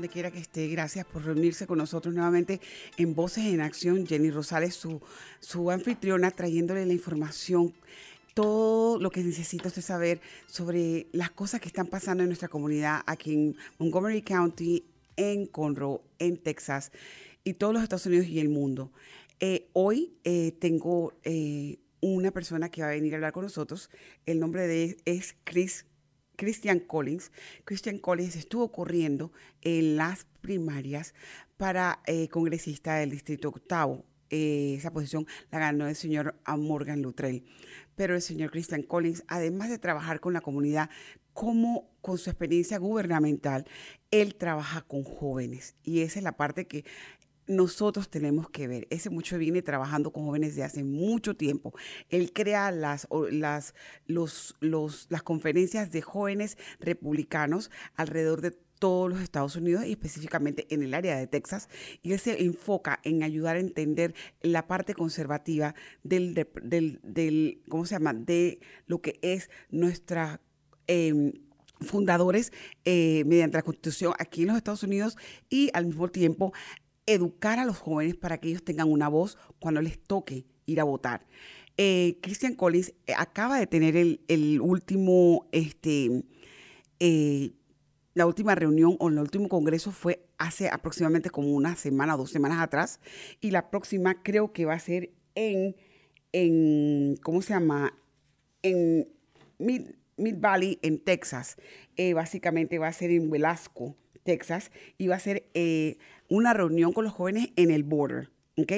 Donde quiera que esté. Gracias por reunirse con nosotros nuevamente en Voces en Acción. Jenny Rosales, su, su anfitriona, trayéndole la información, todo lo que necesita usted saber sobre las cosas que están pasando en nuestra comunidad aquí en Montgomery County, en Conroe, en Texas y todos los Estados Unidos y el mundo. Eh, hoy eh, tengo eh, una persona que va a venir a hablar con nosotros. El nombre de él es Chris Christian Collins. Christian Collins estuvo corriendo en las primarias para eh, congresista del Distrito Octavo. Eh, esa posición la ganó el señor Morgan Luttrell. Pero el señor Christian Collins, además de trabajar con la comunidad, como con su experiencia gubernamental, él trabaja con jóvenes. Y esa es la parte que nosotros tenemos que ver. Ese mucho viene trabajando con jóvenes de hace mucho tiempo. Él crea las, las, los, los, las conferencias de jóvenes republicanos alrededor de todos los Estados Unidos y específicamente en el área de Texas. Y él se enfoca en ayudar a entender la parte conservativa del, del, del ¿cómo se llama? De lo que es nuestra... Eh, fundadores eh, mediante la Constitución aquí en los Estados Unidos y al mismo tiempo educar a los jóvenes para que ellos tengan una voz cuando les toque ir a votar. Eh, Christian Collins eh, acaba de tener el, último, este, eh, la última reunión o el último congreso fue hace aproximadamente como una semana, dos semanas atrás, y la próxima creo que va a ser en, en ¿cómo se llama? En Mid, Valley, en Texas. básicamente va a ser en Velasco, Texas, y va a ser una reunión con los jóvenes en el border, ¿ok?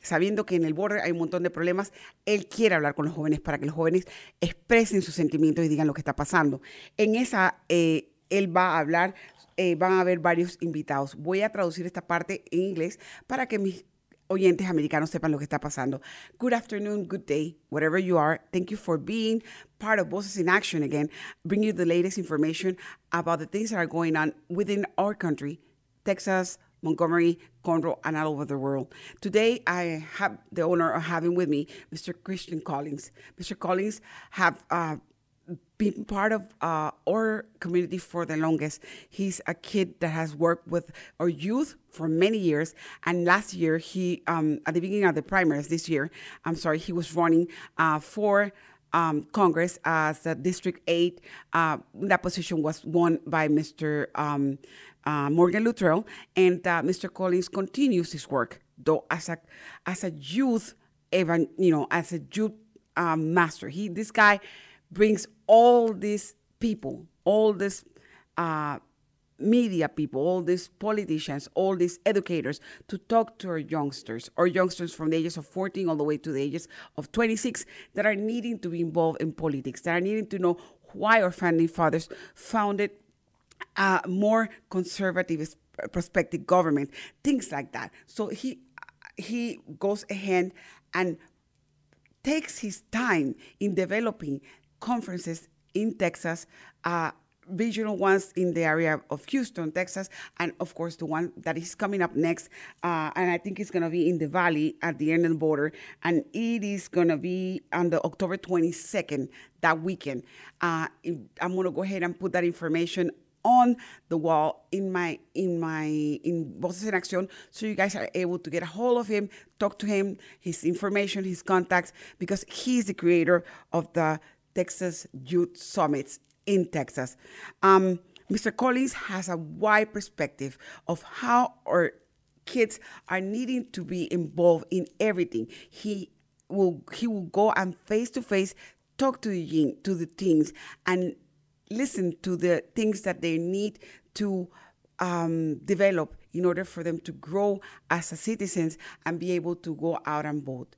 Sabiendo que en el border hay un montón de problemas, él quiere hablar con los jóvenes para que los jóvenes expresen sus sentimientos y digan lo que está pasando. En esa, eh, él va a hablar, eh, van a haber varios invitados. Voy a traducir esta parte en inglés para que mis oyentes americanos sepan lo que está pasando. Good afternoon, good day, whatever you are. Thank you for being part of Voices in Action again, bring you the latest information about the things that are going on within our country, Texas, Montgomery, Conroe, and all over the world. Today, I have the honor of having with me Mr. Christian Collins. Mr. Collins have uh, been part of uh, our community for the longest. He's a kid that has worked with our youth for many years. And last year, he, um, at the beginning of the primaries this year, I'm sorry, he was running uh, for um, Congress as a District 8. Uh, that position was won by Mr. Um, uh, Morgan Luttrell, and uh, Mr. Collins continues his work, though as a as a youth, even you know, as a youth um, master. He this guy brings all these people, all these uh, media people, all these politicians, all these educators to talk to our youngsters, or youngsters from the ages of 14 all the way to the ages of 26 that are needing to be involved in politics, that are needing to know why our founding fathers founded a more conservative prospective government, things like that. So he he goes ahead and takes his time in developing conferences in Texas, uh, regional ones in the area of Houston, Texas, and of course the one that is coming up next. Uh, and I think it's going to be in the valley at the end of the border. And it is going to be on the October 22nd, that weekend. Uh, I'm going to go ahead and put that information on the wall in my in my in Voces en Acción, so you guys are able to get a hold of him, talk to him, his information, his contacts, because he's the creator of the Texas Youth Summits in Texas. Um, Mr. Collins has a wide perspective of how our kids are needing to be involved in everything. He will he will go and face to face talk to the to the teens and listen to the things that they need to um, develop in order for them to grow as a citizens and be able to go out and vote.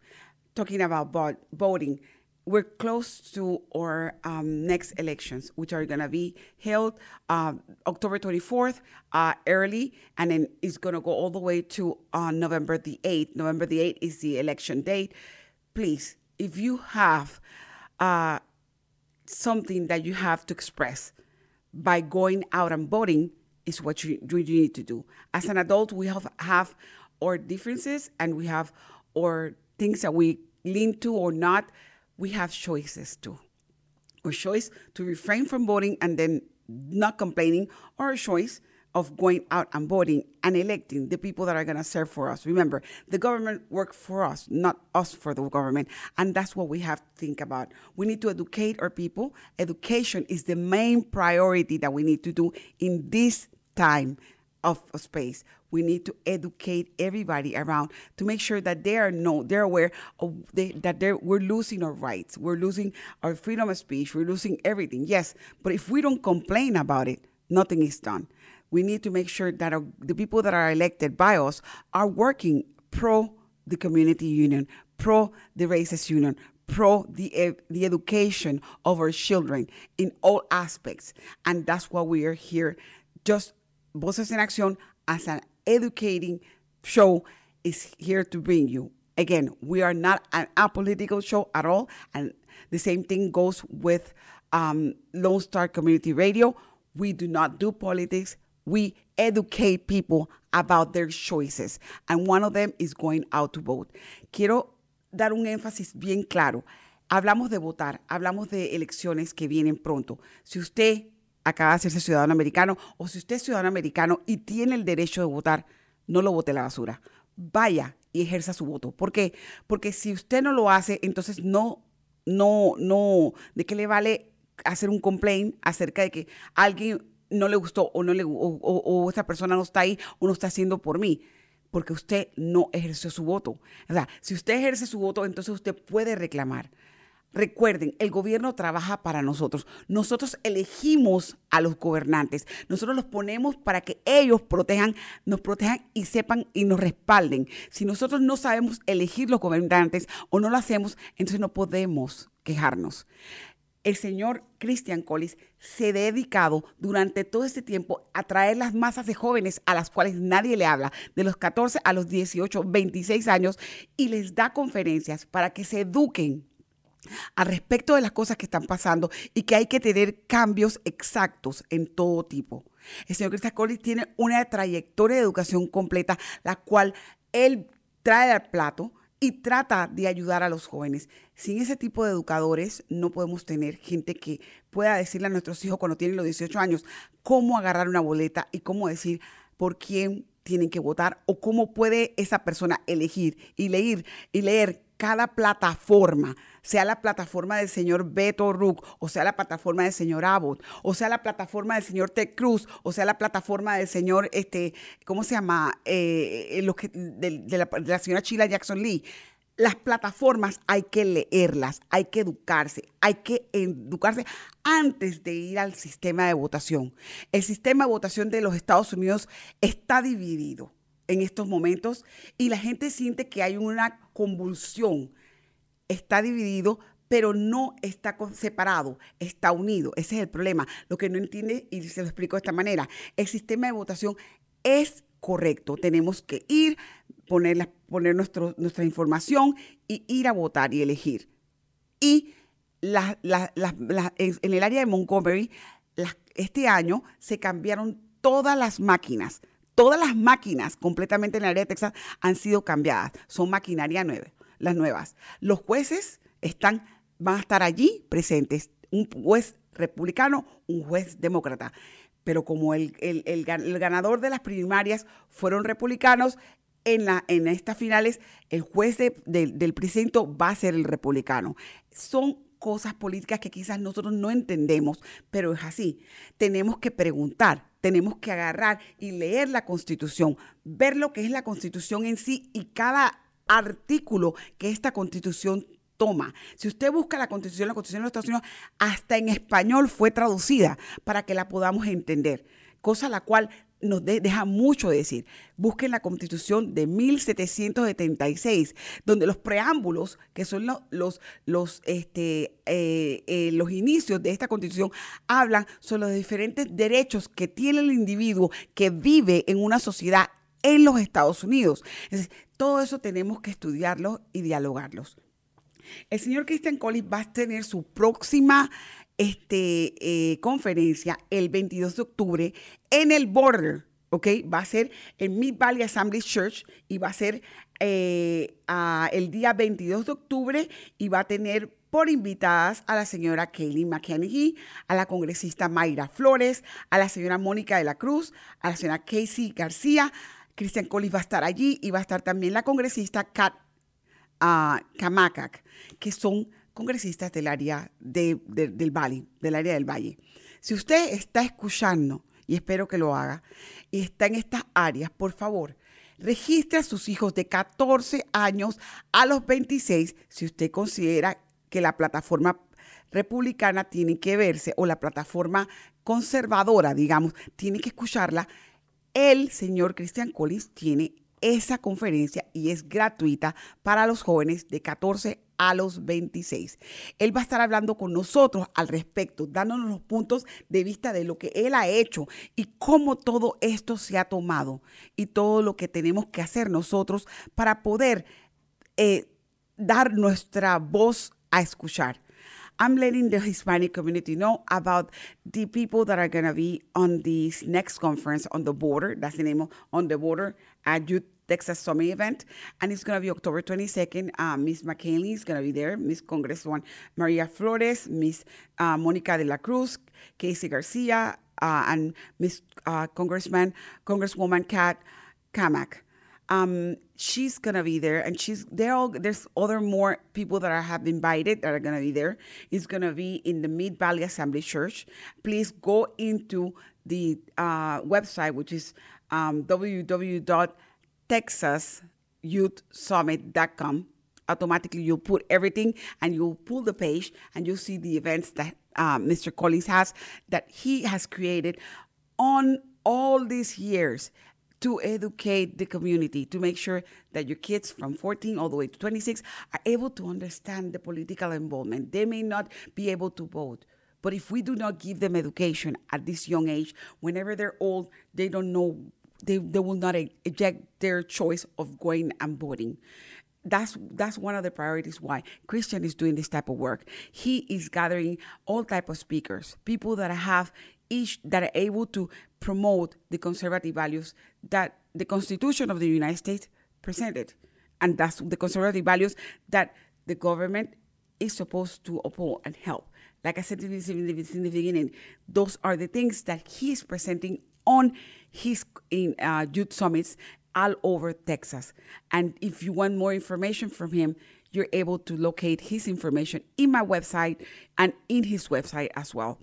Talking about voting, we're close to our um, next elections, which are going to be held uh, October 24th, uh, early, and then it's going to go all the way to uh, November the 8th. November the 8th is the election date. Please, if you have uh, something that you have to express by going out and voting, is what you, you need to do. As an adult, we have, have our differences and we have our things that we lean to or not. We have choices too. Our choice to refrain from voting and then not complaining, or a choice of going out and voting and electing the people that are going to serve for us. Remember, the government works for us, not us for the government. And that's what we have to think about. We need to educate our people. Education is the main priority that we need to do in this time of space. We need to educate everybody around to make sure that they are know they're aware of they, that they're, we're losing our rights, we're losing our freedom of speech, we're losing everything. Yes, but if we don't complain about it, nothing is done. We need to make sure that our, the people that are elected by us are working pro the community union, pro the racist union, pro the the education of our children in all aspects, and that's why we are here. Just Voces en Acción as an educating show is here to bring you. Again, we are not an apolitical show at all, and the same thing goes with um, Lone Star Community Radio. We do not do politics. We educate people about their choices, and one of them is going out to vote. Quiero dar un énfasis bien claro. Hablamos de votar, hablamos de elecciones que vienen pronto. Si usted acaba de hacerse ciudadano americano, o si usted es ciudadano americano y tiene el derecho de votar, no lo vote a la basura. Vaya y ejerza su voto. ¿Por qué? Porque si usted no lo hace, entonces no, no, no, ¿de qué le vale hacer un complaint acerca de que alguien no le gustó o no le o, esa persona no está ahí o no está haciendo por mí? Porque usted no ejerció su voto. O sea, si usted ejerce su voto, entonces usted puede reclamar. Recuerden, el gobierno trabaja para nosotros. Nosotros elegimos a los gobernantes. Nosotros los ponemos para que ellos protejan, nos protejan y sepan y nos respalden. Si nosotros no sabemos elegir los gobernantes o no lo hacemos, entonces no podemos quejarnos. El señor Christian Collis se ha dedicado durante todo este tiempo a traer las masas de jóvenes a las cuales nadie le habla, de los 14 a los 18, 26 años, y les da conferencias para que se eduquen al respecto de las cosas que están pasando y que hay que tener cambios exactos en todo tipo. El señor Cristian Collins tiene una trayectoria de educación completa, la cual él trae al plato y trata de ayudar a los jóvenes. Sin ese tipo de educadores no podemos tener gente que pueda decirle a nuestros hijos cuando tienen los 18 años cómo agarrar una boleta y cómo decir por quién tienen que votar o cómo puede esa persona elegir y leer y leer cada plataforma, sea la plataforma del señor Beto Rook, o sea la plataforma del señor Abbott, o sea la plataforma del señor Ted Cruz, o sea la plataforma del señor, este, ¿cómo se llama? Eh, eh de, la, señora Sheila Jackson Lee. Las plataformas hay que leerlas, hay que educarse, hay que educarse antes de ir al sistema de votación. El sistema de votación de los Estados Unidos está dividido en estos momentos y la gente siente que hay una convulsión. Está dividido, pero no está separado, está unido. Ese es el problema. Lo que no entiende, y se lo explico de esta manera, el sistema de votación es correcto. Tenemos que ir, poner, poner nuestra información y ir a votar y elegir. Y en el área de Montgomery, este año se cambiaron todas las máquinas Todas las máquinas completamente en el área de Texas han sido cambiadas. Son maquinaria nueva, las nuevas. Los jueces están, van a estar allí presentes. Un juez republicano, un juez demócrata. Pero como el, el, ganador de las primarias fueron republicanos, en, la, en estas finales el juez del precinto va a ser el republicano. Son cosas políticas que quizás nosotros no entendemos, pero es así. Tenemos que preguntar, tenemos que agarrar y leer la constitución, ver lo que es la constitución en sí y cada artículo que esta constitución toma. Si usted busca la constitución, la constitución de los Estados Unidos hasta en español fue traducida para que la podamos entender, cosa la cual nos deja mucho decir. Busquen la constitución de 1776, donde los preámbulos, que son los, los, este, eh, eh, los inicios de esta constitución, hablan sobre los diferentes derechos que tiene el individuo que vive en una sociedad en los Estados Unidos. todo eso tenemos que estudiarlo y dialogarlos. El señor Christian Collins va a tener su próxima este, eh, conferencia el 22 de octubre en el Border, ¿ok? Va a ser en Mid Valley Assembly Church y va a ser eh, el día 22 de octubre y va a tener por invitadas a la señora Kaylee McKenney, a la congresista Mayra Flores, a la señora Mónica de la Cruz, a la señora Casey García, Christian Collins va a estar allí y va a estar también la congresista Kat uh, que son congresistas del área del Valle, del área del Valle. Si usted está escuchando, y espero que lo haga, y está en estas áreas, por favor, registre a sus hijos de 14 años a los 26 si usted considera que la plataforma republicana tiene que verse o la plataforma conservadora, digamos, tiene que escucharla el señor Christian Collins tiene esa conferencia y es gratuita para los jóvenes de 14 a los 26. Él va a estar hablando con nosotros al respecto, dándonos los puntos de vista de lo que él ha hecho y cómo todo esto se ha tomado y todo lo que tenemos que hacer nosotros para poder eh, dar nuestra voz a escuchar. I'm letting the Hispanic community know about the people that are going to be on this next conference on the border. That's the name of On the Border at Youth Texas Summit event, and it's going to be October 22nd. Uh, Miss McKinley is going to be there, Miss Congresswoman Maria Flores, Miss uh, Monica de la Cruz, Cassy Garcia, uh, and Miss uh, Congressman, Congresswoman Kat Cammack. Um, she's gonna be there, and she's there. All there's other more people that I have invited that are gonna be there. It's gonna be in the Mid Valley Assembly Church. Please go into the uh, website, which is um, www.texasyouthsummit.com. Automatically, you'll put everything, and you'll pull the page, and you'll see the events that uh, Mr. Collins has that he has created on all these years to educate the community, to make sure that your kids from 14 all the way to 26 are able to understand the political involvement. They may not be able to vote, but if we do not give them education at this young age, whenever they're old, they don't know, they, they will not eject their choice of going and voting that's that's one of the priorities why christian is doing this type of work he is gathering all type of speakers people that have that are able to promote the conservative values that the Constitution of the United States presented. And that's the conservative values that the government is supposed to uphold and help. Like I said in the beginning, those are the things that he is presenting on his in uh, youth summits all over Texas. And if you want more information from him, you're able to locate his information in my website and in his website as well.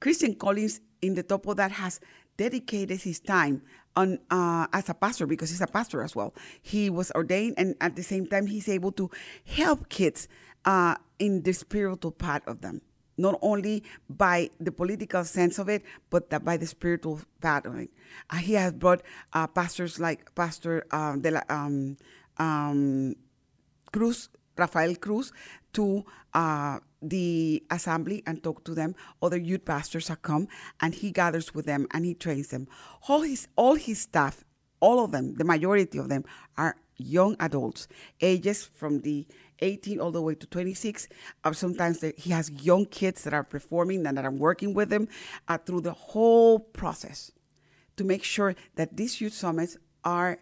Christian Collins, in the top of that, has dedicated his time on uh, as a pastor because he's a pastor as well. He was ordained, and at the same time, he's able to help kids uh, in the spiritual part of them, not only by the political sense of it, but by the spiritual part of it. Uh, he has brought uh, pastors like Pastor uh, de la, um, um, Cruz, Rafael Cruz, to uh, the assembly and talk to them. Other youth pastors have come and he gathers with them and he trains them. All his all his staff, all of them, the majority of them are young adults, ages from the 18 all the way to 26. Uh, sometimes he has young kids that are performing and that are working with them uh, through the whole process to make sure that these youth summits are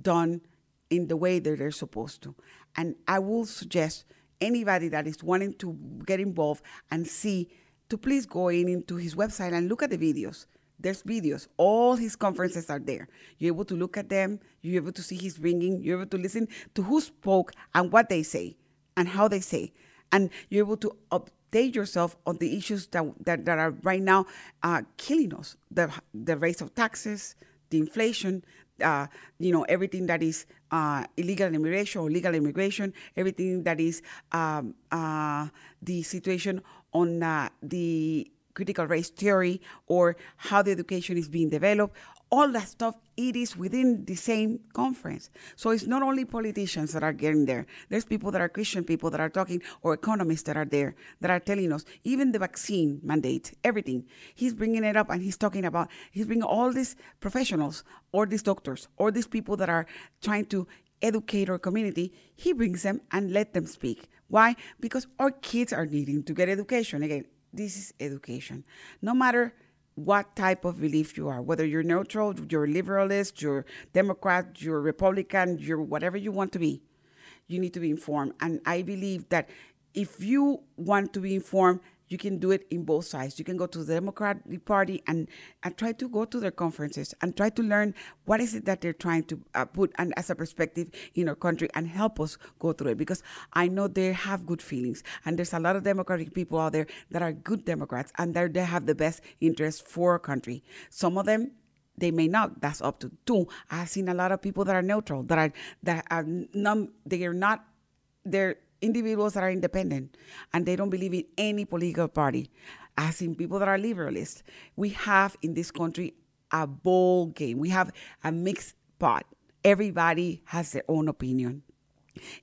done in the way that they're supposed to. And I will suggest anybody that is wanting to get involved and see to please go in into his website and look at the videos. There's videos. All his conferences are there. You're able to look at them. You're able to see his ringing. You're able to listen to who spoke and what they say and how they say. and you're able to update yourself on the issues that, that, that are right now uh, killing us the, the raise of taxes, the inflation, uh, you know, everything that is uh, illegal immigration or legal immigration, everything that is um, uh, the situation on uh, the critical race theory or how the education is being developed, all that stuff, it is within the same conference. So it's not only politicians that are getting there. There's people that are Christian people that are talking, or economists that are there that are telling us, even the vaccine mandate, everything. He's bringing it up and he's talking about, he's bringing all these professionals or these doctors or these people that are trying to educate our community. He brings them and let them speak. Why? Because our kids are needing to get education. Again, this is education. No matter what type of belief you are, whether you're neutral, you're liberalist, you're Democrat, you're Republican, you're whatever you want to be, you need to be informed. And I believe that if you want to be informed, you can do it in both sides. You can go to the Democratic Party and, and try to go to their conferences and try to learn what is it that they're trying to uh, put and as a perspective in our country and help us go through it. Because I know they have good feelings, and there's a lot of Democratic people out there that are good Democrats and they have the best interest for our country. Some of them they may not. That's up to two. I've seen a lot of people that are neutral, that are that are none. They are not. They're individuals that are independent and they don't believe in any political party. As in people that are liberalists, we have in this country a ball game. We have a mixed pot. Everybody has their own opinion.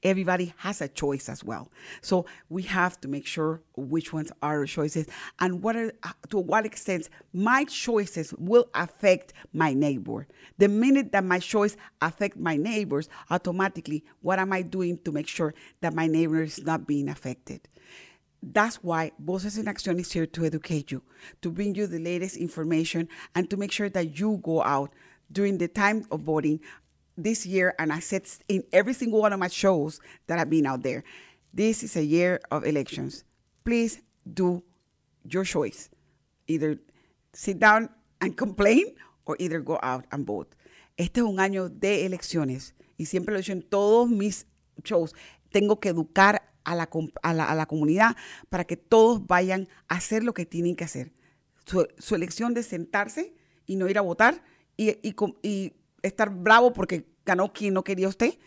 Everybody has a choice as well. So we have to make sure which ones are our choices and what are, uh, to what extent my choices will affect my neighbor. The minute that my choice affect my neighbors, automatically, what am I doing to make sure that my neighbor is not being affected? That's why Voces in Action is here to educate you, to bring you the latest information, and to make sure that you go out during the time of voting this year, and I said in every single one of my shows that I've been out there, this is a year of elections. Please do your choice. Either sit down and complain or either go out and vote. Este es un año de elecciones y siempre lo he dicho en todos mis shows. Tengo que educar a la, a la, a la comunidad para que todos vayan a hacer lo que tienen que hacer. Su, elección de sentarse y no ir a votar y estar bravo porque ganó quien no quería usted,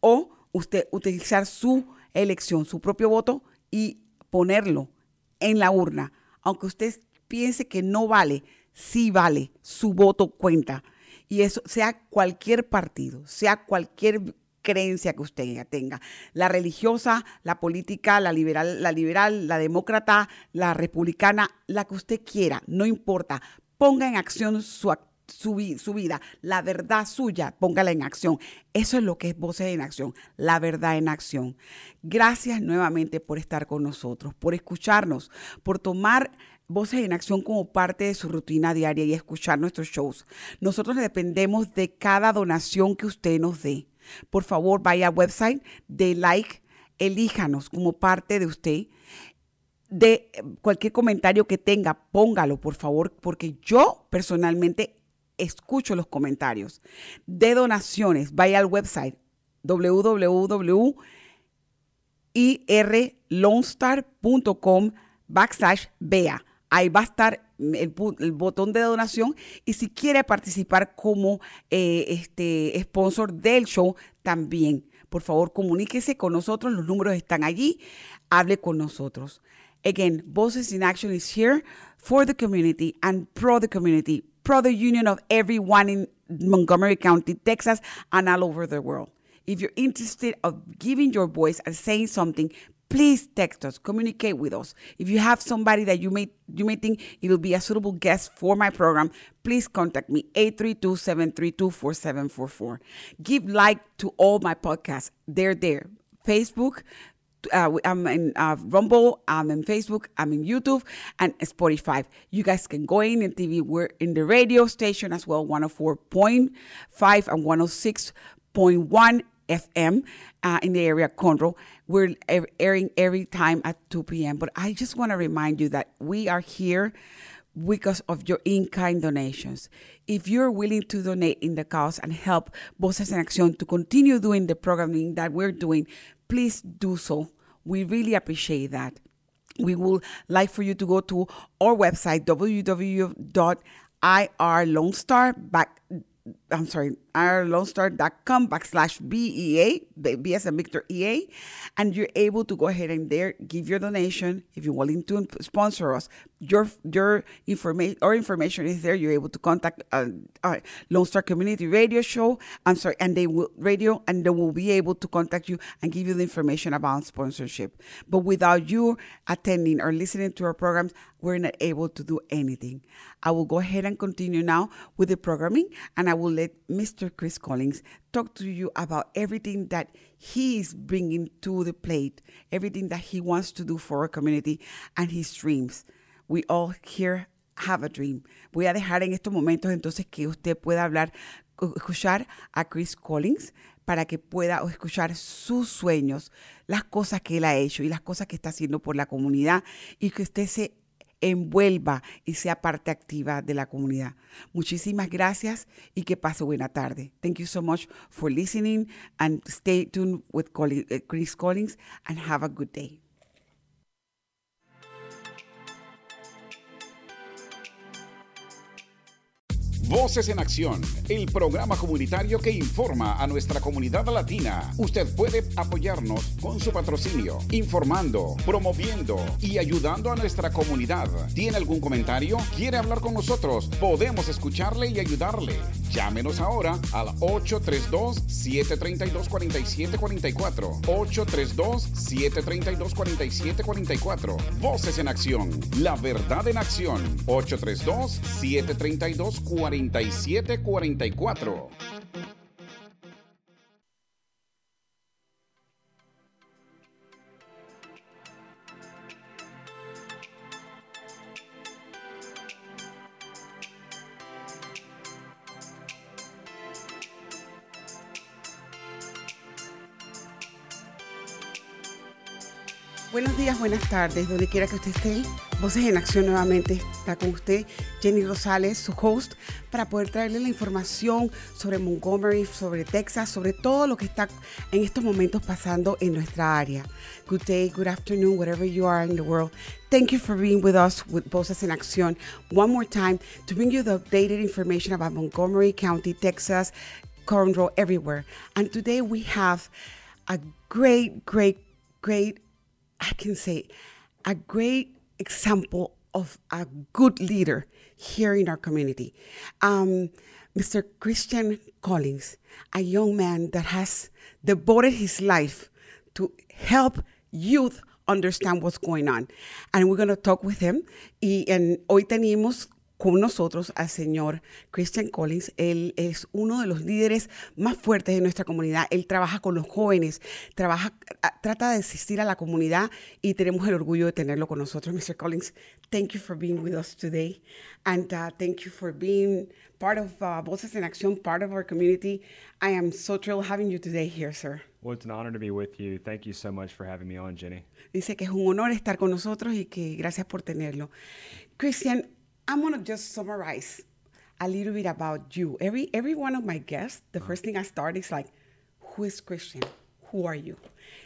o usted utilizar su elección, su propio voto y ponerlo en la urna. Aunque usted piense que no vale, sí vale, su voto cuenta. Y eso sea cualquier partido, sea cualquier creencia que usted tenga, la religiosa, la política, la liberal, la liberal, la demócrata, la republicana, la que usted quiera, no importa. Ponga en acción su, su, vida, la verdad suya, póngala en acción. Eso es lo que es Voces en Acción, la verdad en acción. Gracias nuevamente por estar con nosotros, por escucharnos, por tomar Voces en Acción como parte de su rutina diaria y escuchar nuestros shows. Nosotros dependemos de cada donación que usted nos dé. Por favor, vaya al website, de like, elíjanos como parte de usted de cualquier comentario que tenga, póngalo, por favor, porque yo personalmente escucho los comentarios. De donaciones, vaya al website www.irlonestar.com backslash vea. Ahí va a estar el, botón de donación y si quiere participar como eh, este sponsor del show también. Por favor, comuníquese con nosotros, los números están allí, hable con nosotros. Again, Voices in Action is here for the community and pro the community pro the union of everyone in Montgomery County, Texas, and all over the world. If you're interested of giving your voice and saying something, please text us, communicate with us. If you have somebody that you may you may think it will be a suitable guest for my program, please contact me 832-732-4744. Give like to all my podcasts. They're there. Facebook, uh, I'm in uh, Rumble, I'm in Facebook, I'm in YouTube, and Spotify. You guys can go in and TV. We're in the radio station as well, 104.5 and 106.1 FM uh, in the area Conroe. We're airing every time at 2 p.m. But I just want to remind you that we are here because of your in-kind donations. If you're willing to donate in the cause and help Voces en Acción to continue doing the programming that we're doing, please do so. We really appreciate that. We would like for you to go to our website, www.irlonestar back I'm sorry, irlonestar.com backslash BEA, B Victor EA, and you're able to go ahead and there give your donation if you're willing to sponsor us. Your your information or information is there. You're able to contact uh, uh, Lone Star Community Radio Show. I'm sorry, and they will radio, and they will be able to contact you and give you the information about sponsorship. But without you attending or listening to our programs, we're not able to do anything. I will go ahead and continue now with the programming, and I will let Mr. Chris Collins talk to you about everything that he is bringing to the plate, everything that he wants to do for our community and his dreams. We all here have a dream. Voy a dejar en estos momentos entonces que usted pueda hablar, escuchar a Chris Collins para que pueda escuchar sus sueños, las cosas que él ha hecho y las cosas que está haciendo por la comunidad y que usted se envuelva y sea parte activa de la comunidad. Muchísimas gracias y que pase buena tarde. Thank you so much for listening and stay tuned with eh, Chris Collins and have a good day. Voces en Acción, el programa comunitario que informa a nuestra comunidad latina. Usted puede apoyarnos con su patrocinio, informando, promoviendo y ayudando a nuestra comunidad. ¿Tiene algún comentario? ¿Quiere hablar con nosotros? Podemos escucharle y ayudarle. Llámenos ahora al 832-732-4744. 832-732-4744. Voces en Acción, la verdad en acción. 832-732-4744. 3744. Días, buenas tardes, donde quiera que usted esté. Voces en Acción nuevamente está con usted, Jenny Rosales, su host, para poder traerle la información sobre Montgomery, sobre Texas, sobre todo lo que está en estos momentos pasando en nuestra área. Good day, good afternoon, wherever you are in the world. Thank you for being with us with Voces en Acción one more time to bring you the updated information about Montgomery County, Texas, Conroe, everywhere. And today we have a great, great, great I can say, a great example of a good leader here in our community. Um, Mr. Christian Collins, a young man that has devoted his life to help youth understand what's going on. And we're going to talk with him. Y en, hoy tenemos con nosotros al señor Christian Collins. Él es uno de los líderes más fuertes de nuestra comunidad. Él trabaja con los jóvenes, trabaja, trata de asistir a la comunidad y tenemos el orgullo de tenerlo con nosotros. Mr. Collins, thank you for being with us today. And uh, thank you for being part of uh, Voces en Acción, part of our community. I am so thrilled having you today here, sir. Well, it's an honor to be with you. Thank you so much for having me on, Jenny. Dice que es un honor estar con nosotros y que gracias por tenerlo. Christian, I'm gonna just summarize a little bit about you. Every every one of my guests, the first thing I start is like, who is Christian? Who are you?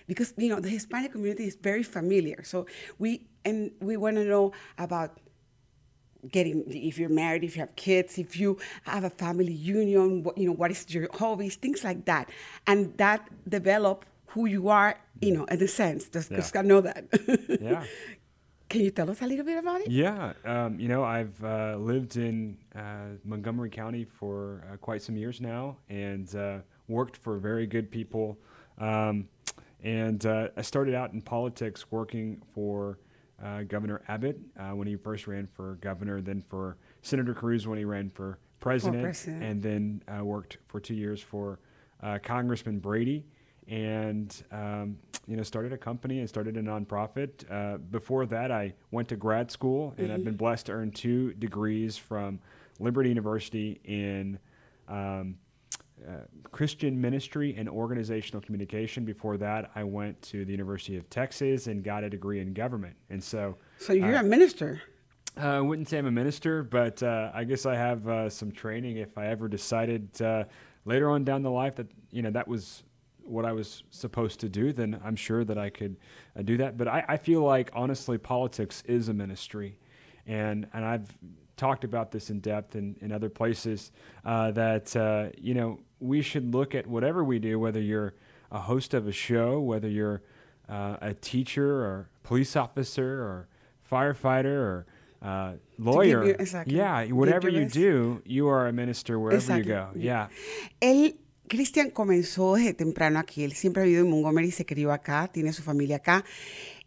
Because you know the Hispanic community is very familiar. So we and we want to know about getting if you're married, if you have kids, if you have a family union, what, you know what is your hobbies, things like that, and that develop who you are, you know, in a sense. Just, yeah. just gotta know that. yeah. Can you tell us a little bit about it? Yeah, um, you know, I've uh, lived in uh, Montgomery County for uh, quite some years now and uh, worked for very good people. Um, and uh, I started out in politics working for uh, Governor Abbott when he first ran for governor, then for Senator Cruz when he ran for president, for president. and then I worked for two years for Congressman Brady and um, you know started a company and started a nonprofit. Uh, before that, I went to grad school and mm-hmm. I've been blessed to earn two degrees from Liberty University in um, uh, Christian ministry and organizational communication. Before that, I went to the University of Texas and got a degree in government. And so, so you're uh, a minister. Uh, I wouldn't say I'm a minister, but uh, I guess I have uh, some training if I ever decided later on down the life that you know that was what I was supposed to do, then I'm sure that I could uh, do that. But I, I feel like honestly, politics is a ministry, and and I've talked about this in depth in, in other places uh, that uh, you know we should look at whatever we do, whether you're a host of a show, whether you're uh, a teacher or police officer or firefighter or uh, lawyer. you- exactly. Yeah, whatever you do, you are a minister wherever you go. Exactly. Yeah. Él, Cristian comenzó desde temprano aquí. Él siempre ha vivido en Montgomery, se crió acá, tiene su familia acá.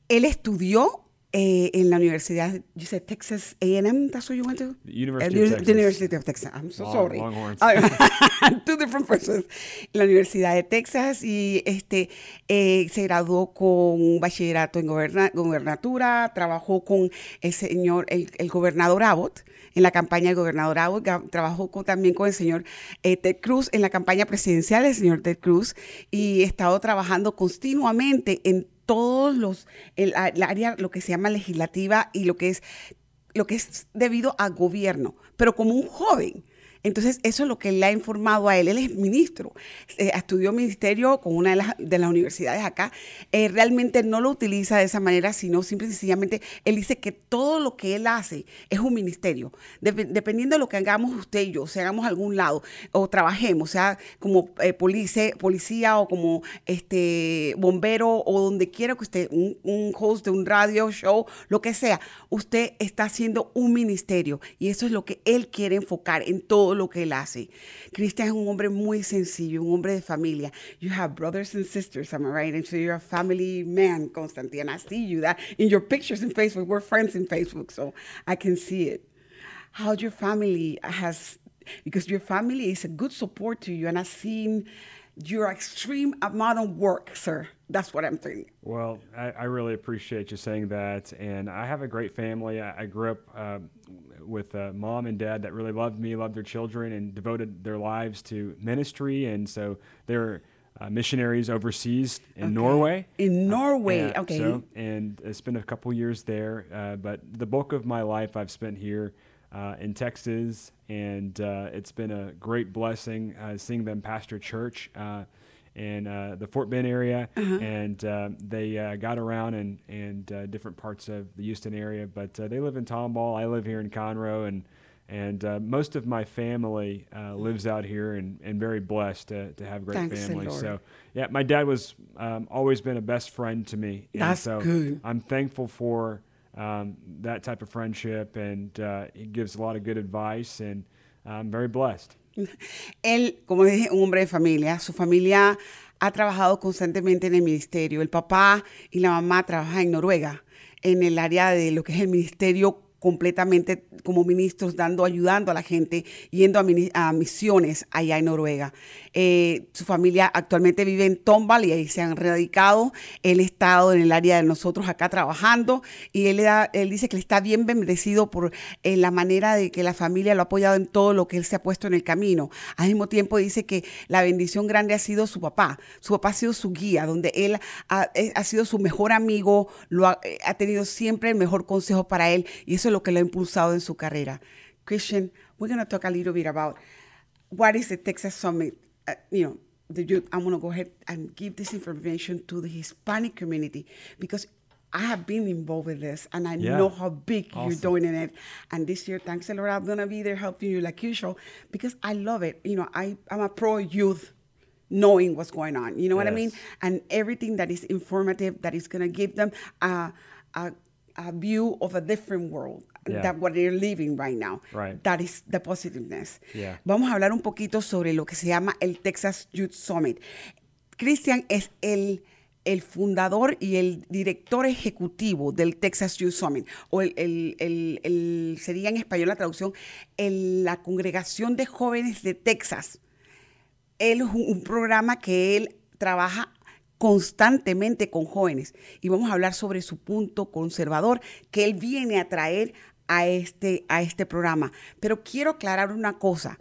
Él estudió eh, en la universidad, you said Texas A&M, that's where you went to? The University Uh, of the Texas. University of Texas. I'm so Long- sorry. Longhorns. Two different persons. La Universidad de Texas y este eh, se graduó con un bachillerato en goberna- gobernatura, trabajó con el señor, el, el gobernador Abbott en la campaña del gobernador Abbott, trabajó con- también con el señor eh, Ted Cruz en la campaña presidencial del señor Ted Cruz y he estado trabajando continuamente en todos los, el, el área, lo que se llama legislativa y lo que es lo que es debido a gobierno, pero como un joven. Entonces, eso es lo que le ha informado a él. Él es ministro, eh, estudió ministerio con una de las, de las universidades acá. Eh, realmente no lo utiliza de esa manera, sino simple y sencillamente él dice que todo lo que él hace es un ministerio. Dep- dependiendo de lo que hagamos usted y yo, si hagamos algún lado o trabajemos, sea como eh, police- policía o como este bombero o donde quiera que usted, un, un host de un radio show, lo que sea, usted está haciendo un ministerio y eso es lo que él quiere enfocar en todo lo que él hace. Cristian es un hombre muy sencillo, un hombre de familia. You have brothers and sisters, am I right? And so you're a family man, Constantine. I see you that in your pictures in Facebook. We're friends in Facebook, so I can see it. How your family has, because your family is a good support to you, and I've seen your extreme amount of work, sir. That's what I'm saying. Well, I, I really appreciate you saying that. And I have a great family. I, I grew up um with a mom and dad that really loved me, loved their children, and devoted their lives to ministry. And so they're uh, missionaries overseas in Norway. In Norway, Yeah, okay. So, and I spent a couple years there. Uh, but the bulk of my life I've spent here uh, in Texas. And uh, it's been a great blessing uh, seeing them pastor church. Uh, in uh, the Fort Bend area, and uh, they uh, got around and in uh, different parts of the Houston area. But uh, they live in Tomball. I live here in Conroe, and and uh, most of my family uh, lives out here, and, and very blessed to, to have great Thanks family. So yeah, my dad was um, always been a best friend to me. And That's so good. I'm thankful for um, that type of friendship, and uh, he gives a lot of good advice, and I'm very blessed. Él, como dije, un hombre de familia. Su familia ha trabajado constantemente en el ministerio. El papá y la mamá trabajan en Noruega, en el área de lo que es el ministerio completamente como ministros, dando, ayudando a la gente, yendo a, a misiones allá en Noruega. Eh, su familia actualmente vive en Tomball y ahí se han radicado. Él ha estado en el área de nosotros acá trabajando y él, le da- él dice que él está bien bendecido por eh, la manera de que la familia lo ha apoyado en todo lo que él se ha puesto en el camino. Al mismo tiempo dice que la bendición grande ha sido su papá. Su papá ha sido su guía, donde él ha, eh, sido su mejor amigo, lo ha, eh, ha tenido siempre el mejor consejo para él y eso es lo que lo ha impulsado en su carrera. Christian, we're going to talk a little bit about what is the Texas Summit. Uh, you know, the youth. I'm going to go ahead and give this information to the Hispanic community because I have been involved with this and I Yeah. know how big you're doing in it. And this year, thanks a lot, I'm going to be there helping you like usual because I love it. You know, I, I'm a pro youth knowing what's going on. You know what I mean? And everything that is informative, that is going to give them a, a, a view of a different world Yeah. that what they're living right now. Right. That is the positiveness. Yeah. Vamos a hablar un poquito sobre lo que se llama el Texas Youth Summit. Christian es el, el fundador y el director ejecutivo del Texas Youth Summit, o el, el- el- el- sería en español la traducción, el- la Congregación de Jóvenes de Texas. Él es un, un programa que él trabaja constantemente con jóvenes y vamos a hablar sobre su punto conservador que él viene a traer a este, a este programa. Pero quiero aclarar una cosa.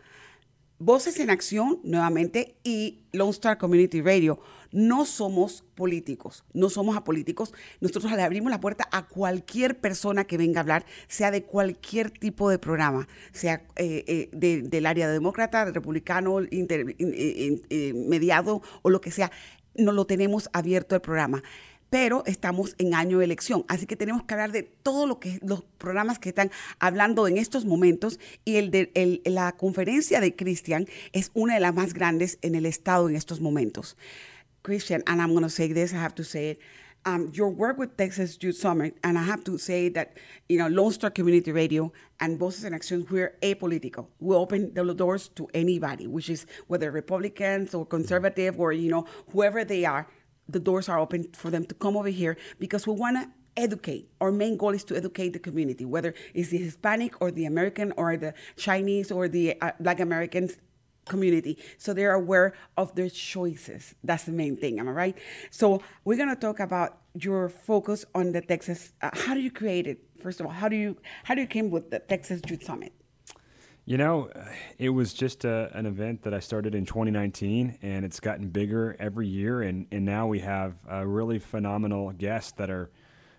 Voces en Acción, nuevamente, y Lone Star Community Radio. No somos políticos, no somos apolíticos. Nosotros le abrimos la puerta a cualquier persona que venga a hablar, sea de cualquier tipo de programa, sea eh, eh, de- del área demócrata, republicano, inter- in- in- in- eh, mediado o lo que sea. no lo tenemos abierto el programa pero estamos en año de elección, así que tenemos que hablar de todo lo que los programas que están hablando en estos momentos y la conferencia de Christian es una de las más grandes en el estado en estos momentos. Christian, and I'm going to say this, I have to say it. Um, your work with Texas Youth Summit, and I have to say that, you know, Lone Star Community Radio and Voices in Action, we're apolitical. We open the doors to anybody, which is whether Republicans or conservative or, you know, whoever they are the doors are open for them to come over here because we want to educate. Our main goal is to educate the community, whether it's the Hispanic or the American or the Chinese or the uh, Black Americans community. So they're aware of their choices. That's the main thing. Am I right? So we're going to talk about your focus on the Texas. Uh, how do you create it? First of all, how do you how do you came with the Texas Youth Summit? You know, it was just a, an event that I started in 2019, and it's gotten bigger every year. And, and now we have uh, really phenomenal guests that are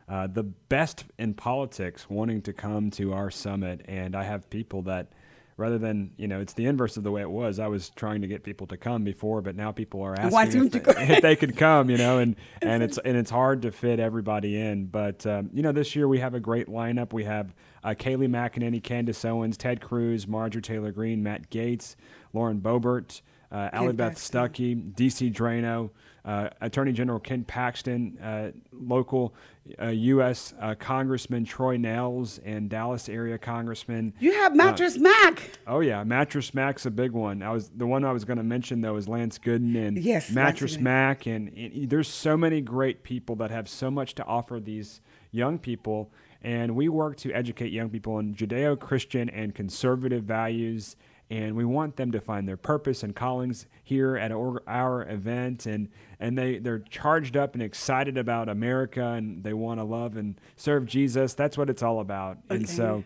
uh, the best in politics wanting to come to our summit. And I have people that rather than you know it's the inverse of the way it was. I was trying to get people to come before, but now people are asking if they, if they, could come. You know, and and it's and it's hard to fit everybody in. But um, you know, this year we have a great lineup. We have uh, Kayleigh McEnany, Candace Owens, Ted Cruz, Marjorie Taylor Greene, Matt Gaetz Lauren Boebert uh, Allie Beth Stuckey, DC Draino. Uh, Attorney General Ken Paxton, uh, local uh, U.S. Uh, Congressman Troy Nehls, and Dallas area Congressman. You have Mattress Mack. Oh yeah, Mattress Mack's a big one. I was the one I was going to mention though is Lance Gooden and yes, Mattress Mack, and, and there's so many great people that have so much to offer these young people. And we work to educate young people in Judeo Christian and conservative values and we want them to find their purpose and callings here at our event and and they they're charged up and excited about America and they want to love and serve Jesus that's what it's all about okay. and so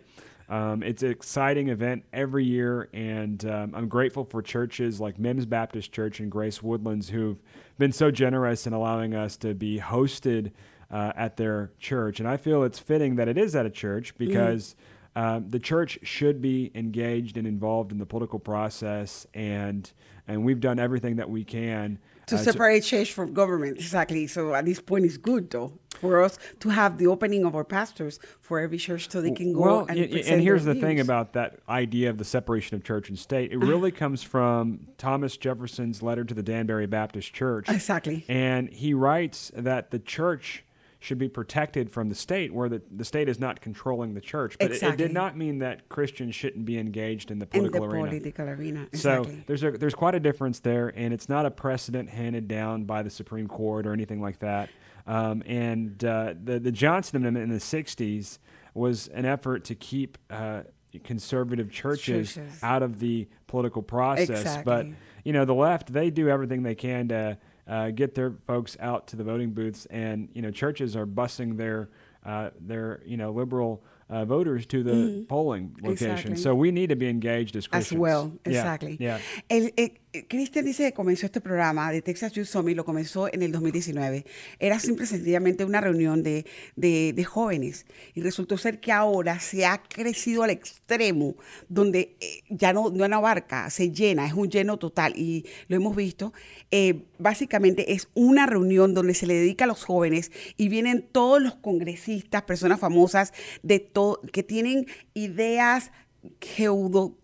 um, it's an exciting event every year, and um, I'm grateful for churches like Mims Baptist Church and Grace Woodlands who've been so generous in allowing us to be hosted uh, at their church. And I feel it's fitting that it is at a church mm-hmm. because. Mm um, the church should be engaged and involved in the political process, and and we've done everything that we can to uh, separate church from government. Exactly. So at this point, it's good though for us to have the opening of our pastors for every church so they can go well, and and, and here's the views. thing about that idea of the separation of church and state. It really comes from Thomas Jefferson's letter to the Danbury Baptist Church. Exactly. And he writes that the church should be protected from the state, where the, the state is not controlling the church. But exactly. it, it, did not mean that Christians shouldn't be engaged in the political in the arena. Political arena. Exactly. So there's a, there's quite a difference there, and it's not a precedent handed down by the Supreme Court or anything like that. Um, and uh, the the Johnson Amendment in the '60s was an effort to keep uh, conservative churches, churches, out of the political process. Exactly. But you know, the left they do everything they can to uh, get their folks out to the voting booths, and you know churches are busing their uh, their you know liberal uh, voters to the mm-hmm. polling location. Exactly. So we need to be engaged as Christians. As well, exactly. Yeah. El, el, Cristian dice que comenzó este programa de Texas Youth Summit, lo comenzó en el 2019. Era simple sencillamente una reunión de, de, jóvenes y resultó ser que ahora se ha crecido al extremo donde eh, ya no, no abarca, se llena, es un lleno total y lo hemos visto. Eh, básicamente es una reunión donde se le dedica a los jóvenes y vienen todos los congresistas, personas famosas de todo, que tienen ideas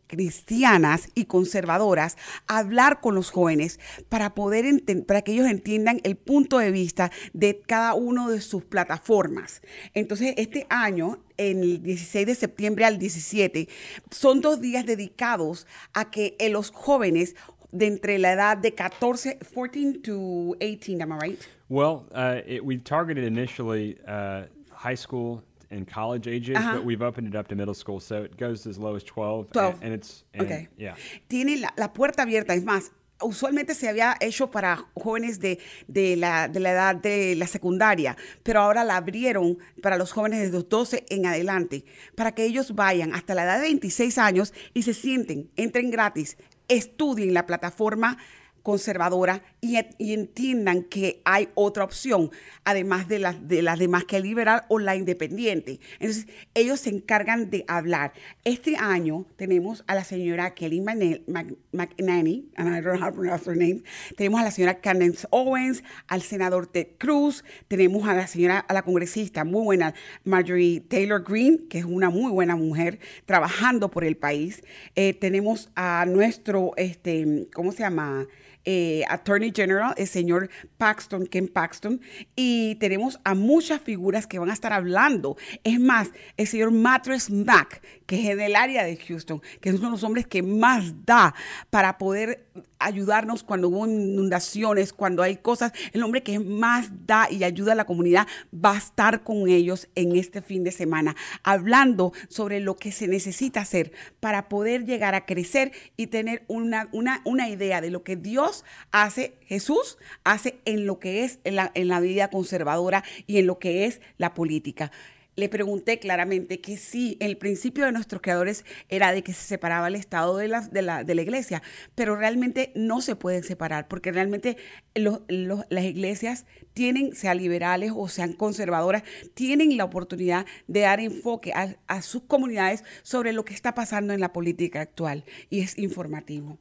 cristianas y conservadoras hablar con los jóvenes para poder para que ellos entiendan el punto de vista de cada uno de sus plataformas. Entonces, este año, en el 16 de septiembre al 17, son dos días dedicados a que eh, los jóvenes de entre la edad de 14, 14 to 18, am I right? Well, uh, we targeted initially uh, high school and college ages, uh-huh. but we've opened it up to middle school, so it goes as low as 12. 12. And, and it's, and, okay. yeah. Tiene la, la puerta abierta, es más, usualmente se había hecho para jóvenes de, de, la, de, la, edad de la secundaria, pero ahora la abrieron para los jóvenes de los 12 en adelante, para que ellos vayan hasta la edad de 26 años y se sienten, entren gratis, estudien la plataforma conservadora y, y, entiendan que hay otra opción, además de las de las demás que es liberal o la independiente. Entonces, ellos se encargan de hablar. Este año tenemos a la señora Kelly McNanny, and I don't know how to her name. Tenemos a la señora Candace Owens, al senador Ted Cruz, tenemos a la señora, a la congresista muy buena, Marjorie Taylor Greene, que es una muy buena mujer trabajando por el país. Eh, tenemos a nuestro, este, ¿cómo se llama? Eh, Attorney General, el señor Paxton, Ken Paxton, y tenemos a muchas figuras que van a estar hablando. Es más, el señor Mattress Mack, que es en el área de Houston, que es uno de los hombres que más da para poder ayudarnos cuando hubo inundaciones, cuando hay cosas, el hombre que más da y ayuda a la comunidad va a estar con ellos en este fin de semana, hablando sobre lo que se necesita hacer para poder llegar a crecer y tener una, una, una idea de lo que Dios hace, Jesús hace en lo que es en la, en la vida conservadora y en lo que es la política le pregunté claramente que sí, el principio de nuestros creadores era de que se separaba el Estado de la, de la, de la iglesia, pero realmente no se pueden separar, porque realmente las iglesias tienen, sean liberales o sean conservadoras, tienen la oportunidad de dar enfoque a, a sus comunidades sobre lo que está pasando en la política actual y es informativo.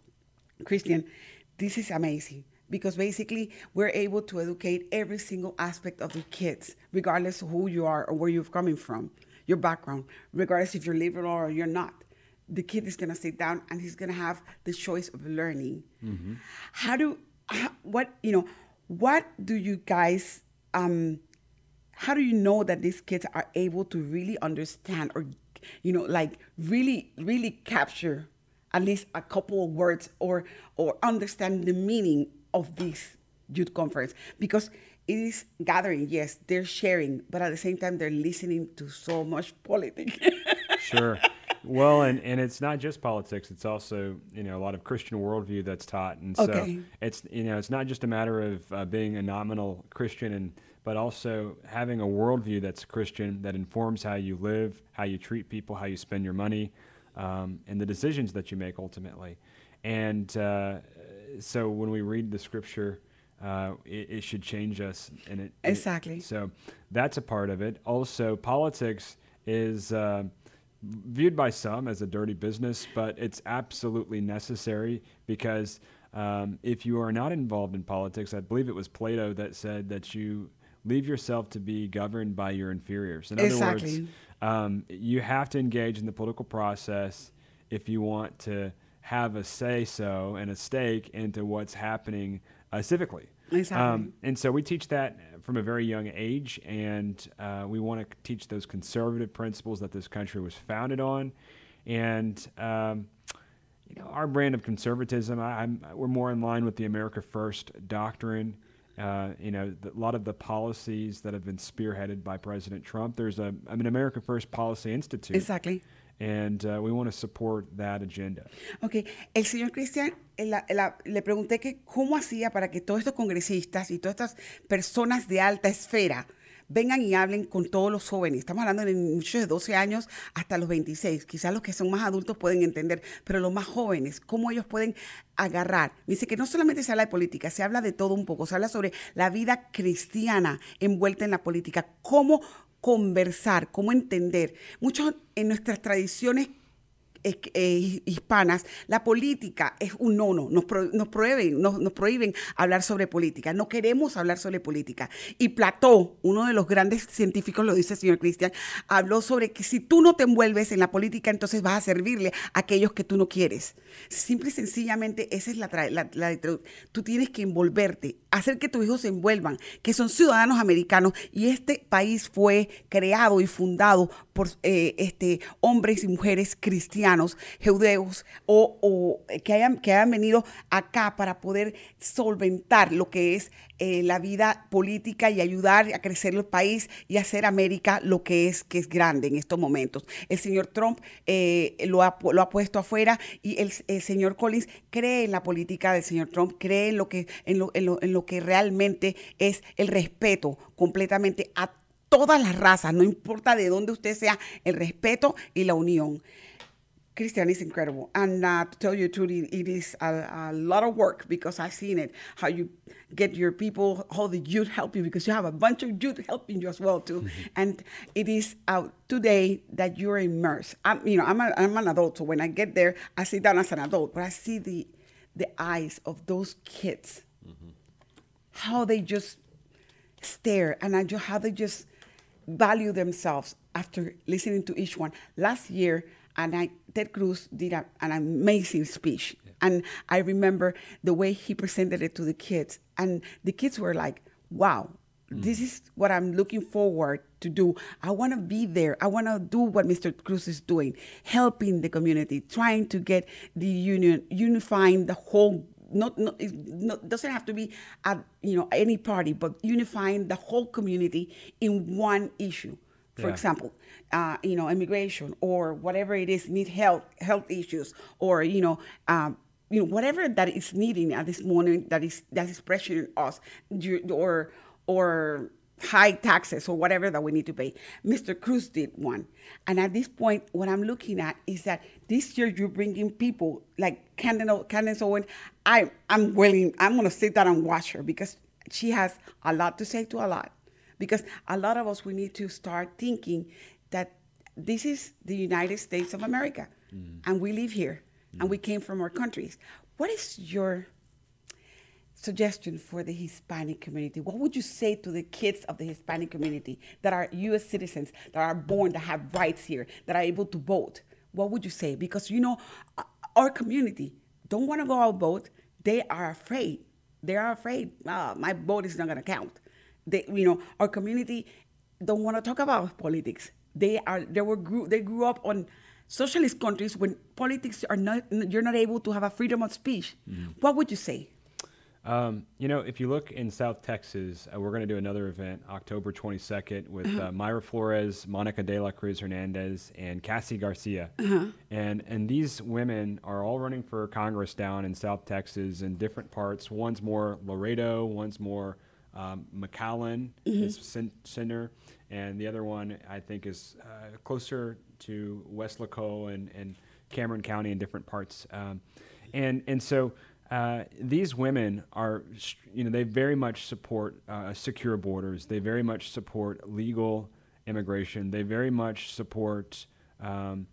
Christian, this is amazing. Because basically we're able to educate every single aspect of the kids, regardless of who you are or where you're coming from, your background, regardless if you're liberal or you're not. The kid is going to sit down and he's going to have the choice of learning. Mm-hmm. How do, how, what, you know, what do you guys, um, how do you know that these kids are able to really understand or, you know, like really, really capture at least a couple of words or or understand the meaning of this youth conference because it is gathering. Yes, they're sharing, but at the same time, they're listening to so much politics. sure. Well, and, and it's not just politics; it's also you know a lot of Christian worldview that's taught, and so okay. it's you know it's not just a matter of uh, being a nominal Christian, and but also having a worldview that's Christian that informs how you live, how you treat people, how you spend your money, um, and the decisions that you make ultimately. And uh, so when we read the scripture, uh, it, it, should change us. And it exactly. It, so that's a part of it. Also, politics is uh, viewed by some as a dirty business, but it's absolutely necessary because um, if you are not involved in politics, I believe it was Plato that said that you leave yourself to be governed by your inferiors. In exactly. other words, um, you have to engage in the political process if you want to have a say so and a stake into what's happening uh, civically. Exactly. Um, and so we teach that from a very young age, and uh, we want to teach those conservative principles that this country was founded on. And um, you know, our brand of conservatism, I, we're more in line with the America First doctrine. Uh, you know, the, a lot of the policies that have been spearheaded by President Trump. There's a, I mean, America First Policy Institute. Exactly. And uh, we want to support that agenda. Ok, el señor Cristian, le pregunté que cómo hacía para que todos estos congresistas y todas estas personas de alta esfera vengan y hablen con todos los jóvenes. Estamos hablando de muchos de 12 años hasta los 26. Quizás los que son más adultos pueden entender, pero los más jóvenes, cómo ellos pueden agarrar. Dice que no solamente se habla de política, se habla de todo un poco. Se habla sobre la vida cristiana envuelta en la política, cómo conversar, cómo entender. Muchos en nuestras tradiciones eh, hispanas, la política es un nono, nos, nos, prohíben, nos, nos, prohíben hablar sobre política, no queremos hablar sobre política. Y Platón, uno de los grandes científicos, lo dice el señor Cristian, habló sobre que si tú no te envuelves en la política, entonces vas a servirle a aquellos que tú no quieres. Simple y sencillamente, esa es la, la, la tú tienes que envolverte, hacer que tus hijos se envuelvan, que son ciudadanos americanos y este país fue creado y fundado por eh, este, hombres y mujeres cristianos, judeos, o, que, hayan, que hayan venido acá para poder solventar lo que es eh, la vida política y ayudar a crecer el país y hacer América lo que es, que es grande en estos momentos. El señor Trump eh, lo, ha, lo, ha, puesto afuera y el, señor Collins cree en la política del señor Trump, cree en lo que, en lo, en lo que realmente es el respeto completamente a todas las razas, no importa de dónde usted sea, el respeto y la unión. Christian is incredible. And uh, to tell you the truth, it, it is a, a, lot of work because I've seen it, how you get your people, how the youth help you, because you have a bunch of youth helping you as well, too. Mm-hmm. And it is out today that you're immersed. I'm, you know, I'm, a, I'm an adult, so when I get there, I sit down as an adult, but I see the, the eyes of those kids, mm-hmm. how they just stare, and I just, how they just value themselves after listening to each one. Last year, and I, Ted Cruz did a, an amazing speech. Yeah. And I remember the way he presented it to the kids. And the kids were like, wow, mm. this is what I'm looking forward to do. I want to be there. I want to do what Mr. Cruz is doing, helping the community, trying to get the union, unifying the whole not, not it doesn't have to be at you know any party, but unifying the whole community in one issue. For yeah. example, uh, you know, immigration or whatever it is, need health health issues, or you know, um, you know, whatever that is needing at this moment that is that is pressuring us, or or high taxes or whatever that we need to pay. Mr. Cruz did one. And at this point, what I'm looking at is that this year you're bringing people like Candace, Candace Owen. I, I'm willing, I'm going to sit down and watch her because she has a lot to say to a lot. Because a lot of us, we need to start thinking that this is the United States of America, mm. and we live here, mm. and we came from our countries. What is your suggestion for the Hispanic community? What would you say to the kids of the Hispanic community that are U.S. citizens, that are born, that have rights here, that are able to vote? What would you say? Because you know, our community don't want to go out vote. They are afraid. They are afraid. Uh, my vote is not going to count. They, you know, our community don't want to talk about politics they are they were grew they grew up on socialist countries when politics are not you're not able to have a freedom of speech. Mm. What would you say? Um, you know, if you look in South Texas, uh, we're going to do another event October 22nd with uh-huh. uh, Mayra Flores, Monica de la Cruz Hernandez, and Cassy Garcia. Uh-huh. And and these women are all running for Congress down in South Texas in different parts. One's more Laredo, one's more um, McAllen, mm-hmm. Center and the other one I think is uh, closer to Weslaco and, and Cameron County in different parts. Um, and and so uh, these women are, you know, they very much support uh, secure borders. They very much support legal immigration. They very much support um,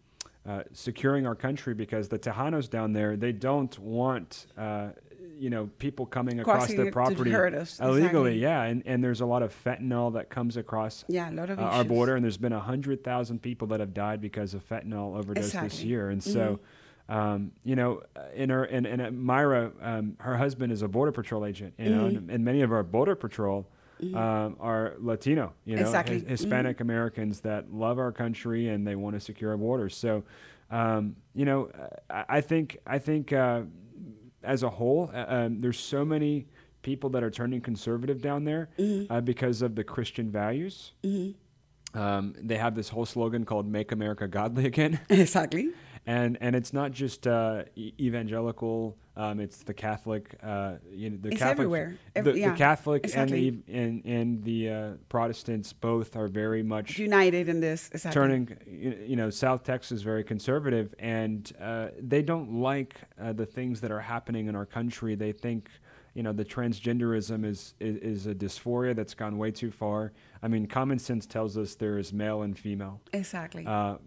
uh, securing our country because the Tejanos down there, they don't want uh, you know people coming across their property illegally. Yeah, and, and there's a lot of fentanyl that comes across yeah, a lot of uh, our border, and there's been a hundred thousand people that have died because of fentanyl overdose exactly. this year, and so. Mm-hmm. Um, you know, in her and, and uh, Mayra, um, her husband is a border patrol agent, you mm-hmm. and, and, many of our border patrol mm-hmm. um, are Latino, you know, exactly. Hispanic mm-hmm. Americans that love our country and they want to secure our borders. So, um, you know, I, I, think I think uh, as a whole, uh, um, there's so many people that are turning conservative down there mm-hmm. uh, because of the Christian values. Mm-hmm. Um, they have this whole slogan called "Make America Godly Again." Exactly. And and it's not just uh, evangelical. Um, it's the Catholic. Uh, you know, the it's Catholic, everywhere. The, yeah, the Catholic exactly. and the and, and the uh, Protestants both are very much united in this. Exactly. Turning, you know, South Texas is very conservative, and uh, they don't like uh, the things that are happening in our country. They think you know the transgenderism is, is, is a dysphoria that's gone way too far. I mean, common sense tells us there is male and female. Exactly. Uh,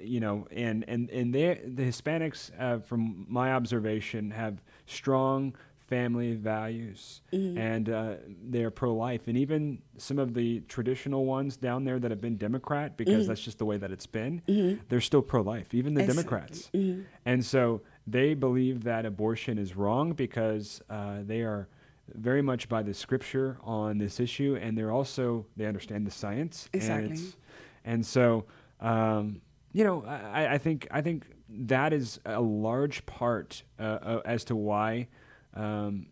you know, and and and they the Hispanics, uh, from my observation, have strong family values mm-hmm. and uh, they're pro-life and even some of the traditional ones down there that have been democrat because mm-hmm. that's just the way that it's been mm-hmm. they're still pro-life even the exactly. democrats mm-hmm. and so they believe that abortion is wrong because uh, they are very much by the scripture on this issue, and they're also they understand the science. Exactly. And, and so, um, you know, I, I, think I think that is a large part uh, uh, as to why. Um,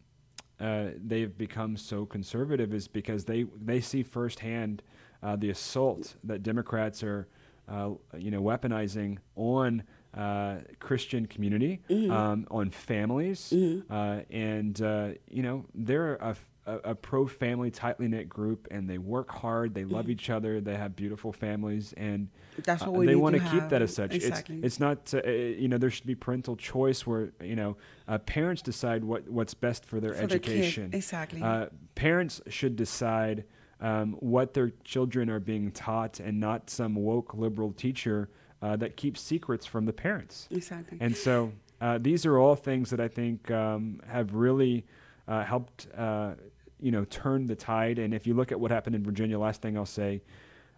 uh, they've become so conservative is because they, they see firsthand uh, the assault that Democrats are, uh, you know, weaponizing on uh, Christian community, mm-hmm. um, on families, mm-hmm. uh, and uh, you know they're a, a, a pro family, tightly knit group, and they work hard. They love each other. They have beautiful families, and That's uh, what we they want to keep that as such. Exactly. It's it's not uh, you know there should be parental choice where you know uh, parents decide what what's best for their For their education. exactly. Uh, parents should decide um, what their children are being taught, and not some woke liberal teacher uh, that keeps secrets from the parents. Exactly. And so uh, these are all things that I think um, have really uh, helped, uh, you know, turn the tide. And if you look at what happened in Virginia, last thing I'll say,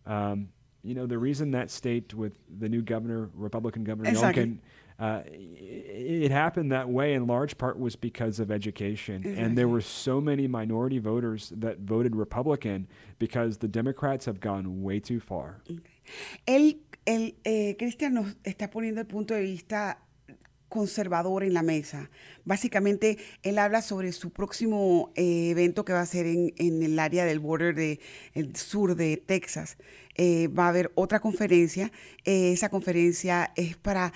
um, you know, the reason that state with the new governor, Republican Governor Exactly. Youngkin, uh, it happened that way in large part was because of education. And there were so many minority voters that voted Republican because the Democrats have gone way too far. Él, él, eh, Cristian nos está poniendo el punto de vista conservador en la mesa. Básicamente, él habla sobre su próximo eh, evento que va a ser en, el área del border de el sur de Texas. Eh, va a haber otra conferencia. Eh, esa conferencia es para,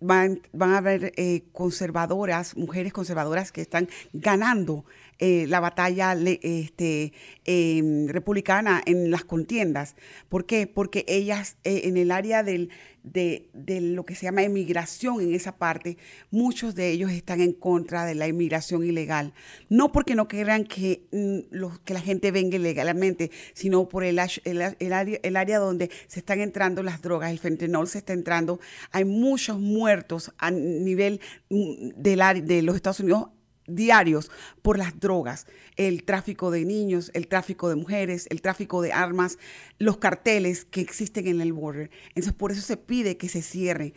van, a haber conservadoras, mujeres conservadoras que están ganando eh, la batalla le- este, em, republicana en las contiendas. ¿Por qué? Porque ellas eh, en el área del, de, lo que se llama inmigración en esa parte, muchos de ellos están en contra de la inmigración ilegal. No porque no quieran que, mm, los- que la gente venga ilegalmente, sino por el, el área, el área donde se están entrando las drogas, el fentanol se está entrando. Hay muchos muertos a nivel mm, del de los Estados Unidos diarios por las drogas, el tráfico de niños, el tráfico de mujeres, el tráfico de armas, los carteles que existen en el border. Entonces, por eso se pide que se cierre.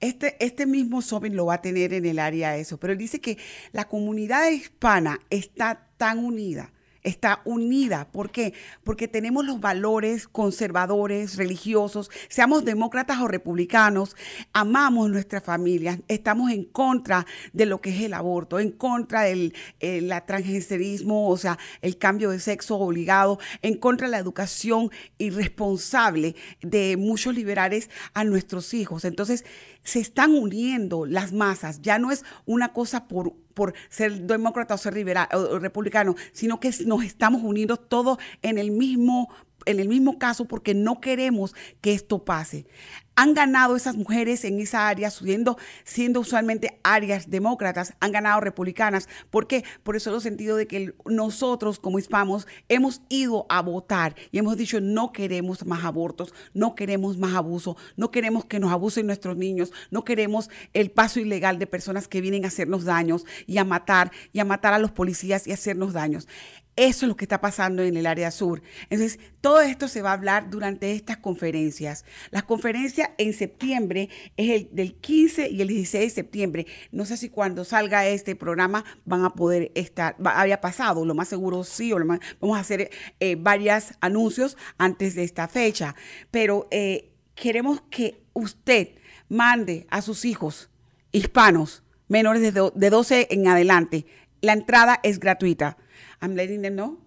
Este, este mismo Sobin lo va a tener en el área eso, pero él dice que la comunidad hispana está tan unida está unida. ¿Por qué? Porque tenemos los valores conservadores, religiosos, seamos demócratas o republicanos, amamos nuestra familia, estamos en contra de lo que es el aborto, en contra del eh, la transgenderismo, o sea, el cambio de sexo obligado, en contra de la educación irresponsable de muchos liberales a nuestros hijos. Entonces, se están uniendo las masas, ya no es una cosa por por ser demócrata o ser o, republicano, sino que nos estamos uniendo todos en el mismo en el mismo caso porque no queremos que esto pase. Han ganado esas mujeres en esa área, siendo, siendo usualmente áreas demócratas, han ganado republicanas. ¿Por qué? Por eso el sentido de que nosotros como hispanos hemos ido a votar y hemos dicho no queremos más abortos, no queremos más abuso, no queremos que nos abusen nuestros niños, no queremos el paso ilegal de personas que vienen a hacernos daños y a matar y a matar a los policías y a hacernos daños. Eso es lo que está pasando en el área sur. Entonces, todo esto se va a hablar durante estas conferencias. Las conferencias en septiembre es el del 15 y el 16 de septiembre. No sé si cuando salga este programa van a poder estar, va- había pasado, lo más seguro sí, o lo más- vamos a hacer eh, varios anuncios antes de esta fecha. Pero eh, queremos que usted mande a sus hijos hispanos menores de, de 12 en adelante. La entrada es gratuita. I'm letting them know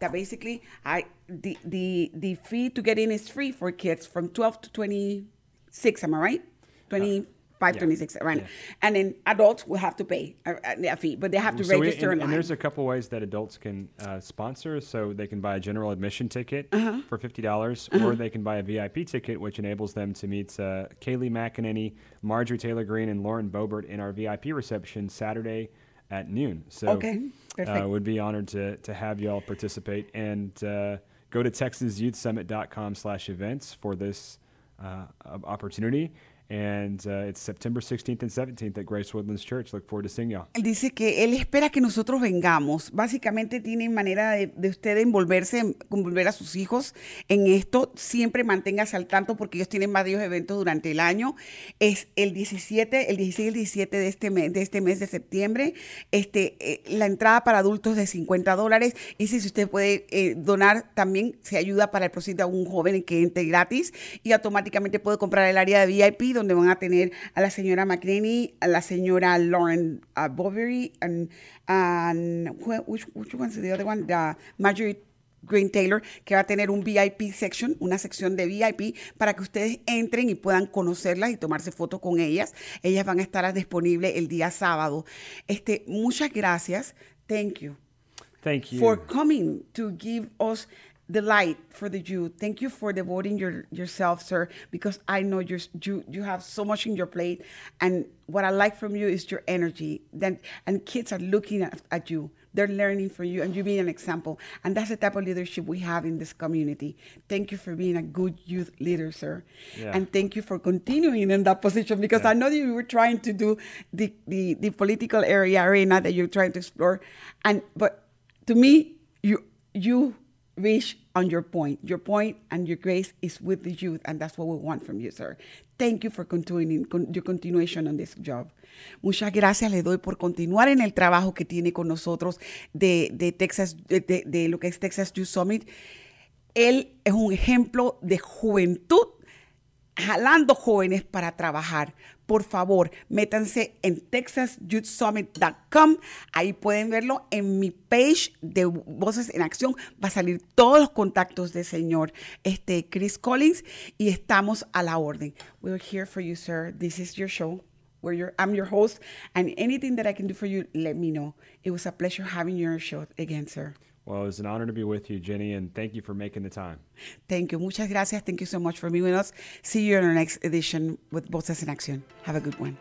that basically I the the the fee to get in is free for kids from 12 to 26. Am I right? 25, yeah. 26, right? Yeah. And then adults will have to pay a, a fee, but they have to So we- register and, and online. there's a couple ways that adults can uh, sponsor. So they can buy a general admission ticket for fifty dollars, or they can buy a VIP ticket, which enables them to meet uh, Kayleigh McEnany, Marjorie Taylor Greene, and Lauren Boebert in our VIP reception Saturday at noon. So Okay, perfect. uh, would be honored to to have y'all participate and uh, go to texasyouthsummit.com/events for this uh, opportunity. And uh, it's September 16th and 17th at Grace Woodlands Church. Look forward to seeing y'all. Él dice que él espera que nosotros vengamos. Básicamente tiene manera de, de usted envolverse, envolver a sus hijos en esto. Siempre manténgase al tanto porque ellos tienen varios eventos durante el año. Es el 17, el 16 y el 17 de este mes de, este mes de septiembre. Este, eh, la entrada para adultos de 50 dólares. Y si usted puede eh, donar, también se ayuda para el proceso de un joven que entre gratis y automáticamente puede comprar el área de VIP donde van a tener a la señora McNaney, a la señora Lauren uh, Bovary, and, and wh- which, which one's the other one? The Marjorie Green Taylor, que va a tener un VIP section, una sección de VIP para que ustedes entren y puedan conocerlas y tomarse fotos con ellas. Ellas van a estar disponibles el día sábado. Este, muchas gracias. Thank you. Thank you. for coming to give us the light for the youth. Thank you for devoting your yourself, sir, because I know you're, you you have so much in your plate, and what I like from you is your energy. Then and kids are looking at, at you. They're learning from you, and you being an example. And that's the type of leadership we have in this community. Thank you for being a good youth leader, sir. Yeah. And thank you for continuing in that position because I know that you were trying to do the, the, the political area arena that you're trying to explore. And but to me, you you reach on your point. Your point and your grace is with the youth, and that's what we want from you, sir. Thank you for continuing con, your continuation on this job. Muchas gracias le doy por continuar en el trabajo que tiene con nosotros de, de Texas, de- de lo que es Texas Youth Summit. Él es un ejemplo de juventud jalando jóvenes para trabajar. Por favor, métanse en texasyouthsummit.com. Ahí pueden verlo en mi page de Voces en Acción. Va a salir todos los contactos del señor este, Chris Collins y estamos a la orden. We're here for you, sir. This is your show. I'm your host, and anything that I can do for you, let me know. It was a pleasure having your show again, sir. Well, it was an honor to be with you, Jenny, and thank you for making the time. Thank you. Muchas gracias. Thank you so much for being with us. See you in our next edition with Voces en Acción. Have a good one.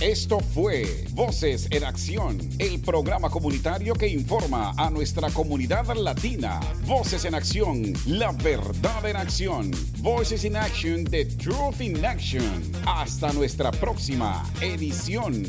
Esto fue Voces en Acción, el programa comunitario que informa a nuestra comunidad latina. Voces en Acción, la verdad en acción. Voices in Action, the truth in action. Hasta nuestra próxima edición.